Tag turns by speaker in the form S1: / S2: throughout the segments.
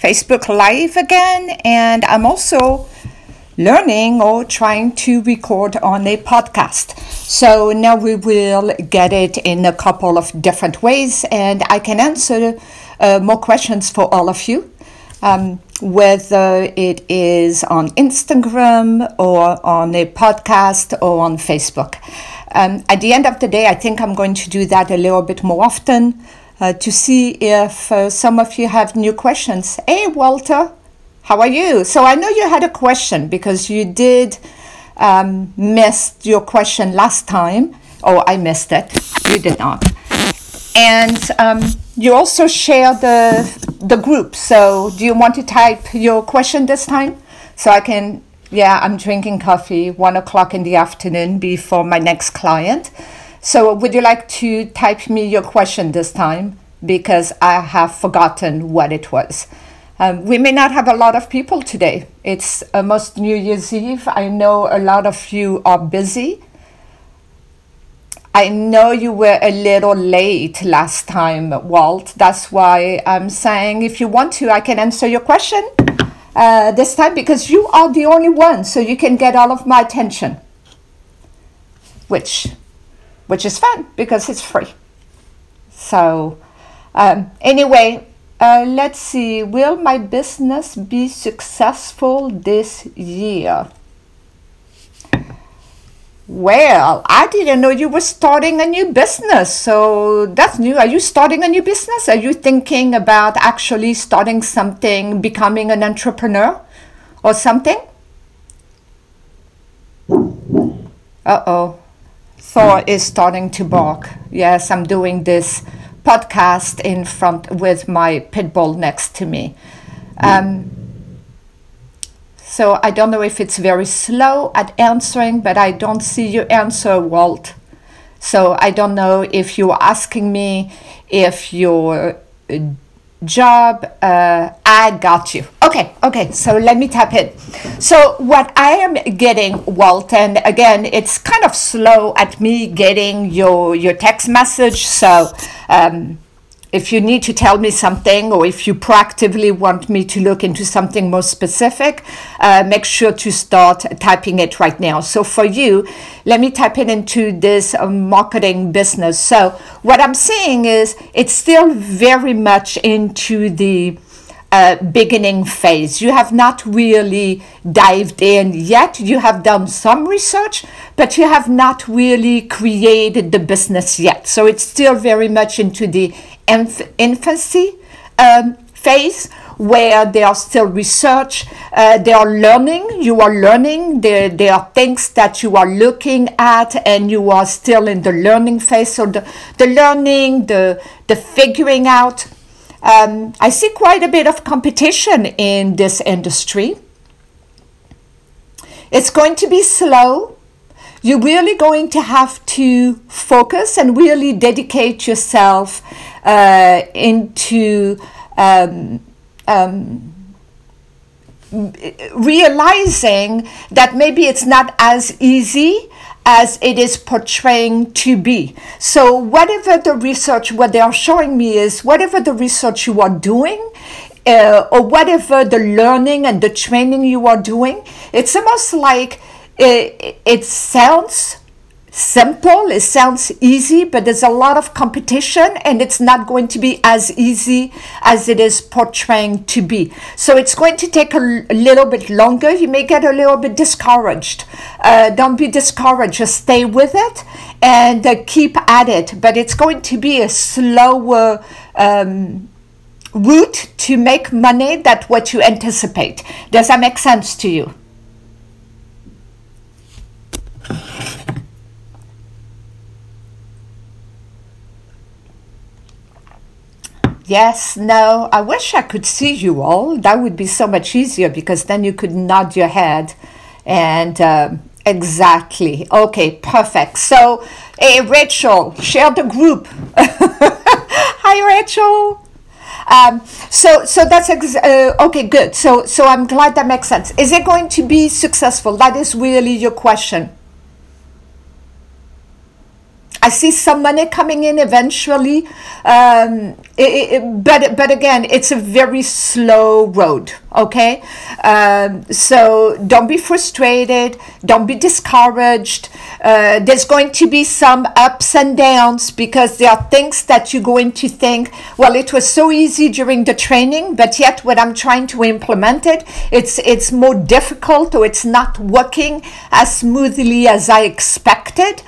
S1: Facebook Live again, and I'm also learning or trying to record on a podcast. So now we will get it in a couple of different ways, and I can answer uh, more questions for all of you. Um, whether it is on Instagram or on a podcast or on Facebook. Um, at the end of the day, I think I'm going to do that a little bit more often uh, to see if uh, some of you have new questions. Hey, Walter, how are you? So I know you had a question because you did um, miss your question last time. Oh, I missed it. You did not. And um, you also share the the group. So do you want to type your question this time so I can? Yeah, I'm drinking coffee one o'clock in the afternoon before my next client. So would you like to type me your question this time because I have forgotten what it was. Um, we may not have a lot of people today. It's almost New Year's Eve. I know a lot of you are busy. I know you were a little late last time, Walt. That's why I'm saying if you want to, I can answer your question uh, this time because you are the only one, so you can get all of my attention, which, which is fun because it's free. So, um, anyway, uh, let's see. Will my business be successful this year? Well, I didn't know you were starting a new business, so that's new. Are you starting a new business? Are you thinking about actually starting something, becoming an entrepreneur or something? Uh oh. Thor is starting to bark. Yes, I'm doing this podcast in front with my pit bull next to me. Um, so I don't know if it's very slow at answering, but I don't see you answer, Walt. So I don't know if you're asking me if your job, uh, I got you. Okay, okay, so let me tap in. So, what I am getting, Walt, and again, it's kind of slow at me getting your, your text message. So, um, if you need to tell me something or if you proactively want me to look into something more specific, uh, make sure to start typing it right now. So for you, let me type it into this uh, marketing business. So what I'm seeing is it's still very much into the uh, beginning phase. You have not really dived in yet. You have done some research, but you have not really created the business yet. So it's still very much into the inf- infancy um, phase where they are still research, uh, they are learning, you are learning, there, there are things that you are looking at and you are still in the learning phase. So the, the learning, the, the figuring out, um, I see quite a bit of competition in this industry. It's going to be slow. You're really going to have to focus and really dedicate yourself uh, into um, um, realizing that maybe it's not as easy as it is portraying to be. So, whatever the research, what they are showing me is whatever the research you are doing, uh, or whatever the learning and the training you are doing, it's almost like it, it sounds simple, it sounds easy, but there's a lot of competition and it's not going to be as easy as it is portraying to be. So it's going to take a, a little bit longer. You may get a little bit discouraged. Uh, don't be discouraged, just stay with it and uh, keep at it. But it's going to be a slower. Um, route to make money than what you anticipate. Does that make sense to you? Yes, no, I wish I could see you all. That would be so much easier because then you could nod your head and uh, exactly. Okay, perfect. So, hey, Rachel, share the group. Hi, Rachel. Um, so, so that's ex- uh, okay. Good. So, so I'm glad that makes sense. Is it going to be successful? That is really your question. I see some money coming in eventually, um, it, it, but but again, it's a very slow road. Okay, um, so don't be frustrated. Don't be discouraged. Uh, there's going to be some ups and downs because there are things that you're going to think, well, it was so easy during the training, but yet when I'm trying to implement it, it's it's more difficult or it's not working as smoothly as I expected,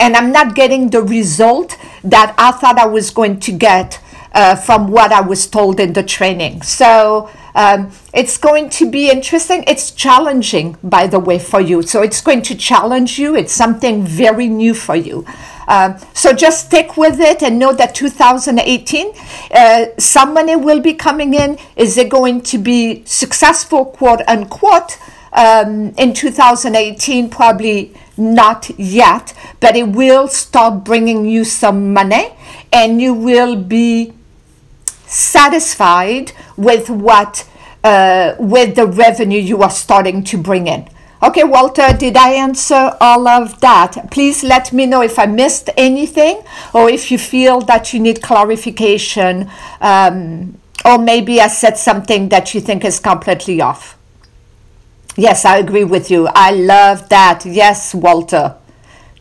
S1: and I'm not getting the result that I thought I was going to get uh, from what I was told in the training. So um, it's going to be interesting. It's challenging, by the way, for you. So it's going to challenge you. It's something very new for you. Um, so just stick with it and know that 2018, uh, some money will be coming in. Is it going to be successful, quote unquote? Um, in 2018, probably not yet, but it will start bringing you some money and you will be satisfied with what uh, with the revenue you are starting to bring in. Okay, Walter, did I answer all of that? Please let me know if I missed anything or if you feel that you need clarification um, or maybe I said something that you think is completely off. Yes, I agree with you. I love that. Yes, Walter.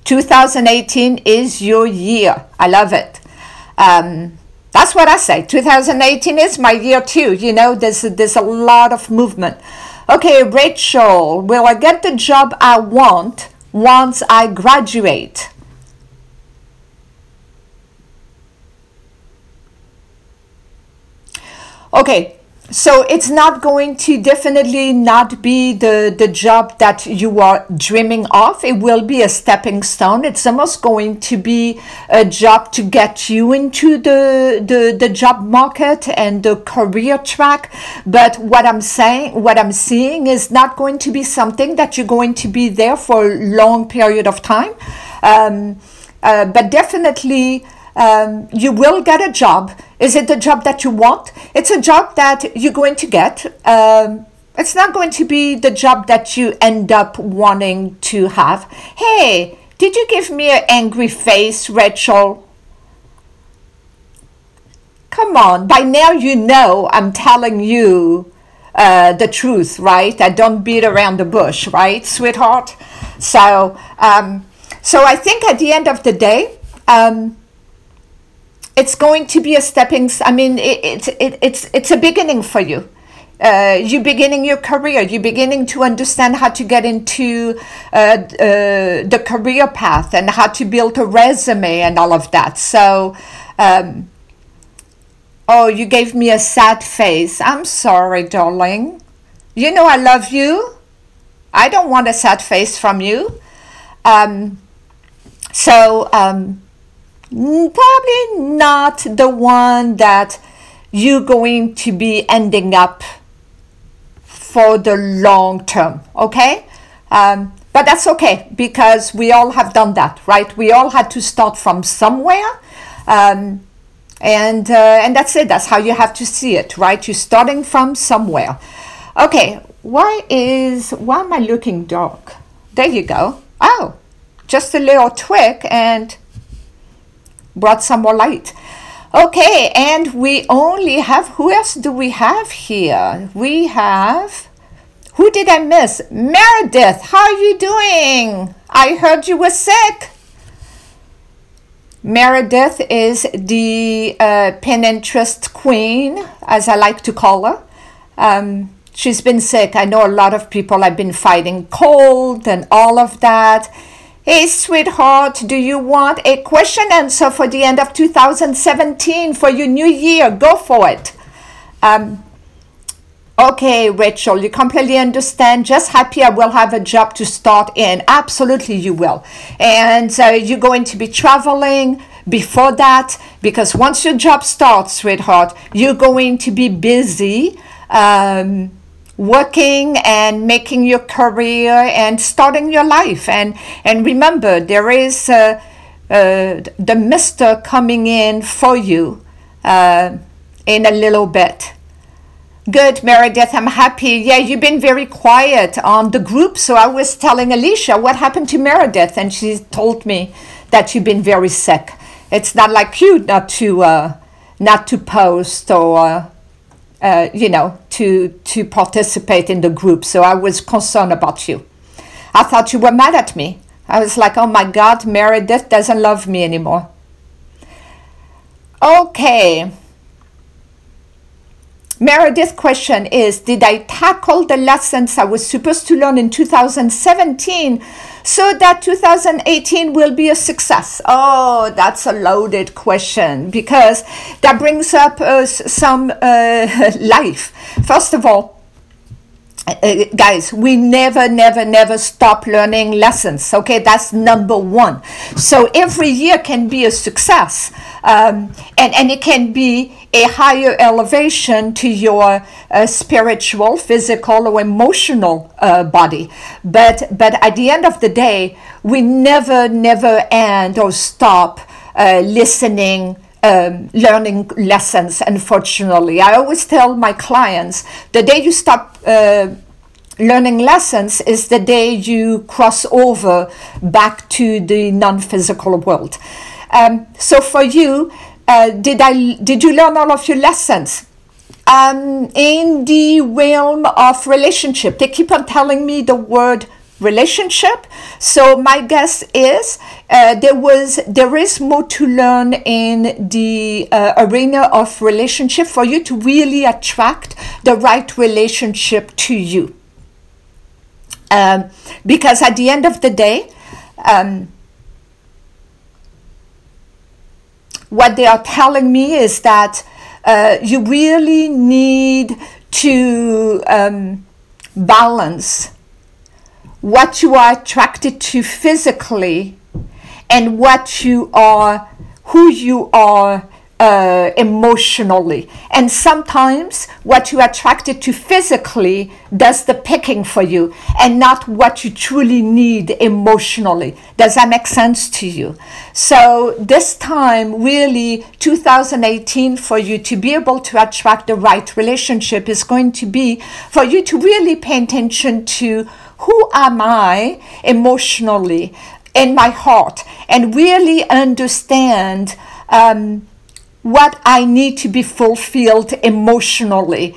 S1: 2018 is your year. I love it. Um, that's what I say. 2018 is my year too. You know, there's there's a lot of movement. Okay, Rachel, will I get the job I want once I graduate? Okay, so it's not going to definitely not be the the job that you are dreaming of. It will be a stepping stone. It's almost going to be a job to get you into the the, the job market and the career track. But what i'm saying what i'm seeing is not going to be something that you're going to be there for a long period of time. Um, uh, but definitely um, you will get a job. Is it the job that you want? It's a job that you're going to get. Um, it's not going to be the job that you end up wanting to have. Hey, did you give me an angry face, Rachel? Come on, by now you know I'm telling you uh, the truth, right? I don't beat around the bush, right, sweetheart? So, um, so I think at the end of the day, um, it's going to be a stepping i mean it, it, it, it's it's a beginning for you. Uh, you're beginning your career you're beginning to understand how to get into uh, uh, the career path and how to build a resume and all of that. So um, oh you gave me a sad face. I'm sorry darling. You know i love you. I don't want a sad face from you. Um, so um, probably not the one that you're going to be ending up for the long term okay? Um, but that's okay because we all have done that right? We all had to start from somewhere um, and uh, and that's it. That's how you have to see it right? You're starting from somewhere. Okay why is why am i looking dark? There you go. Oh just a little tweak and brought some more light. Okay, and we only have, who else do we have here? We have, who did I miss? Meredith, how are you doing? I heard you were sick. Meredith is the uh, Pinterest queen, as I like to call her. Um, she's been sick. I know a lot of people have been fighting cold and all of that. Hey, sweetheart, do you want a question answer for the end of 2017 for your new year? Go for it. Um, okay, Rachel, you completely understand. Just happy I will have a job to start in. Absolutely, you will. And uh, you're going to be traveling before that because once your job starts, sweetheart, you're going to be busy. Um, working and making your career and starting your life. And, and remember, there is uh, uh, the mister coming in for you uh, in a little bit. Good, Meredith. I'm happy. Yeah, you've been very quiet on the group. So I was telling Alicia what happened to Meredith, and she told me that you've been very sick. It's not like you not to uh, not to post or uh, you know to to participate in the group. So I was concerned about you. I thought you were mad at me. I was like, oh my God, Meredith doesn't love me anymore. Okay. Meredith's question is Did I tackle the lessons I was supposed to learn in 2017 so that 2018 will be a success? Oh, that's a loaded question because that brings up uh, some uh, life. First of all, uh, guys, we never, never, never stop learning lessons. Okay, that's number one. So every year can be a success, um, and and it can be a higher elevation to your uh, spiritual, physical, or emotional uh, body. But but at the end of the day, we never, never end or stop uh, listening um, learning lessons, unfortunately. I always tell my clients the day you stop uh, learning lessons is the day you cross over back to the non physical world. Um, so for you, uh, did, I, did you learn all of your lessons? Um, in the realm of relationship, they keep on telling me the word relationship. So my guess is uh, there was there is more to learn in the uh, arena of relationship for you to really attract the right relationship to you. Um, because at the end of the day, um, what they are telling me is that uh, you really need to um, balance what you are attracted to physically and what you are, who you are uh, emotionally. And sometimes what you are attracted to physically does the picking for you and not what you truly need emotionally. Does that make sense to you? So, this time, really, 2018, for you to be able to attract the right relationship is going to be for you to really pay attention to who am I emotionally in my heart and really understand. Um, what I need to be fulfilled emotionally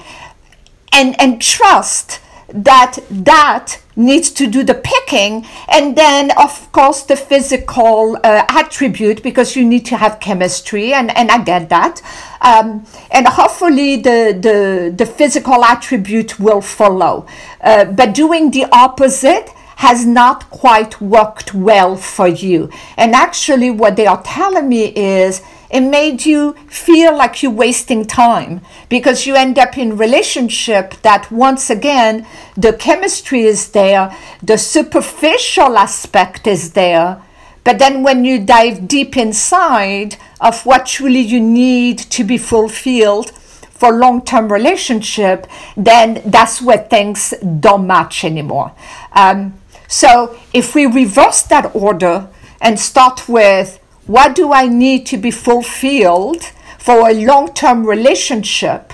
S1: and and trust that that needs to do the picking and then of course the physical uh, attribute because you need to have chemistry and, and i get that. Um, and hopefully the, the the physical attribute will follow. Uh, but doing the opposite has not quite worked well for you. And actually what they are telling me is it made you feel like you're wasting time because you end up in relationship that once again the chemistry is there the superficial aspect is there but then when you dive deep inside of what truly you need to be fulfilled for long-term relationship then that's where things don't match anymore. Um, so if we reverse that order and start with what do I need to be fulfilled for a long term relationship?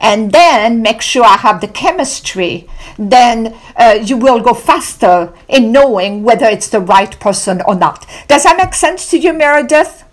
S1: And then make sure I have the chemistry, then uh, you will go faster in knowing whether it's the right person or not. Does that make sense to you, Meredith?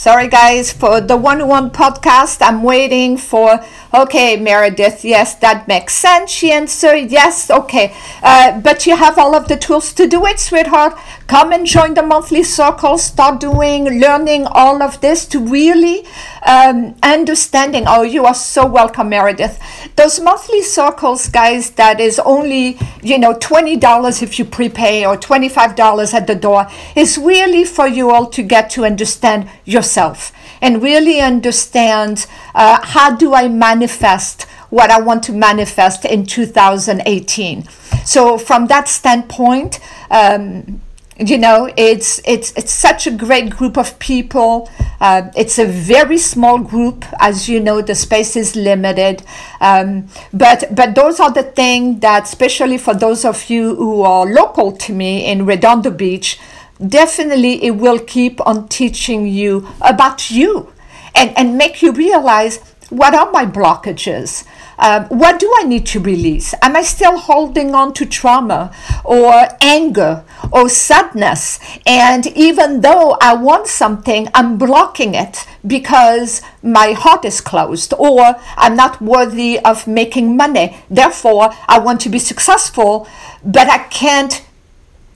S1: Sorry, guys, for the one on one podcast. I'm waiting for, okay, Meredith, yes, that makes sense. She answered, yes, okay. Uh, but you have all of the tools to do it, sweetheart. Come and join the monthly circle. Start doing, learning all of this to really um, understanding. Oh, you are so welcome, Meredith. Those monthly circles, guys, that is only, you know, $20 if you prepay or $25 at the door, is really for you all to get to understand your yourself and really understand uh, how do I manifest what I want to manifest in 2018. So from that standpoint, um, you know, it's it's it's such a great group of people. Uh, it's a very small group, as you know. The space is limited, um, but but those are the things that, especially for those of you who are local to me in Redondo Beach, definitely it will keep on teaching you about you and, and make you realize what are my blockages Um, what do I need to release? Am I still holding on to trauma or anger or sadness? And even though I want something, I'm blocking it because my heart is closed or I'm not worthy of making money. Therefore, I want to be successful, but I can't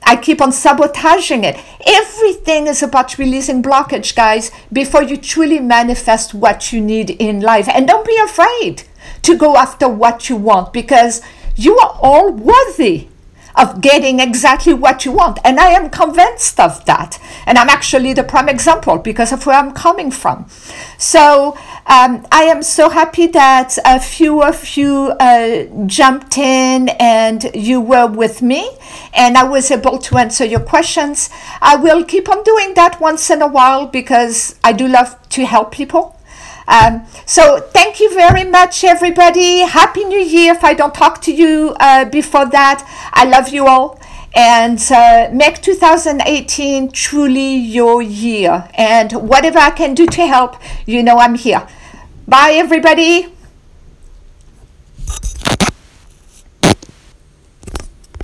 S1: I keep on sabotaging it. Everything is about releasing blockage, guys, before you truly manifest what you need in life. And don't be afraid to go after what you want because you are all worthy of getting exactly what you want. And I am convinced of that. And I'm actually the prime example because of where I'm coming from. So um, I am so happy that a few of you uh, jumped in and you were with me and I was able to answer your questions. I will keep on doing that once in a while because I do love to help people. Um, so thank you very much, everybody. Happy New Year if I don't talk to you uh, before that. I love you all. And uh, make 2018 truly your year. And whatever I can do to help, you know I'm here. Bye, everybody.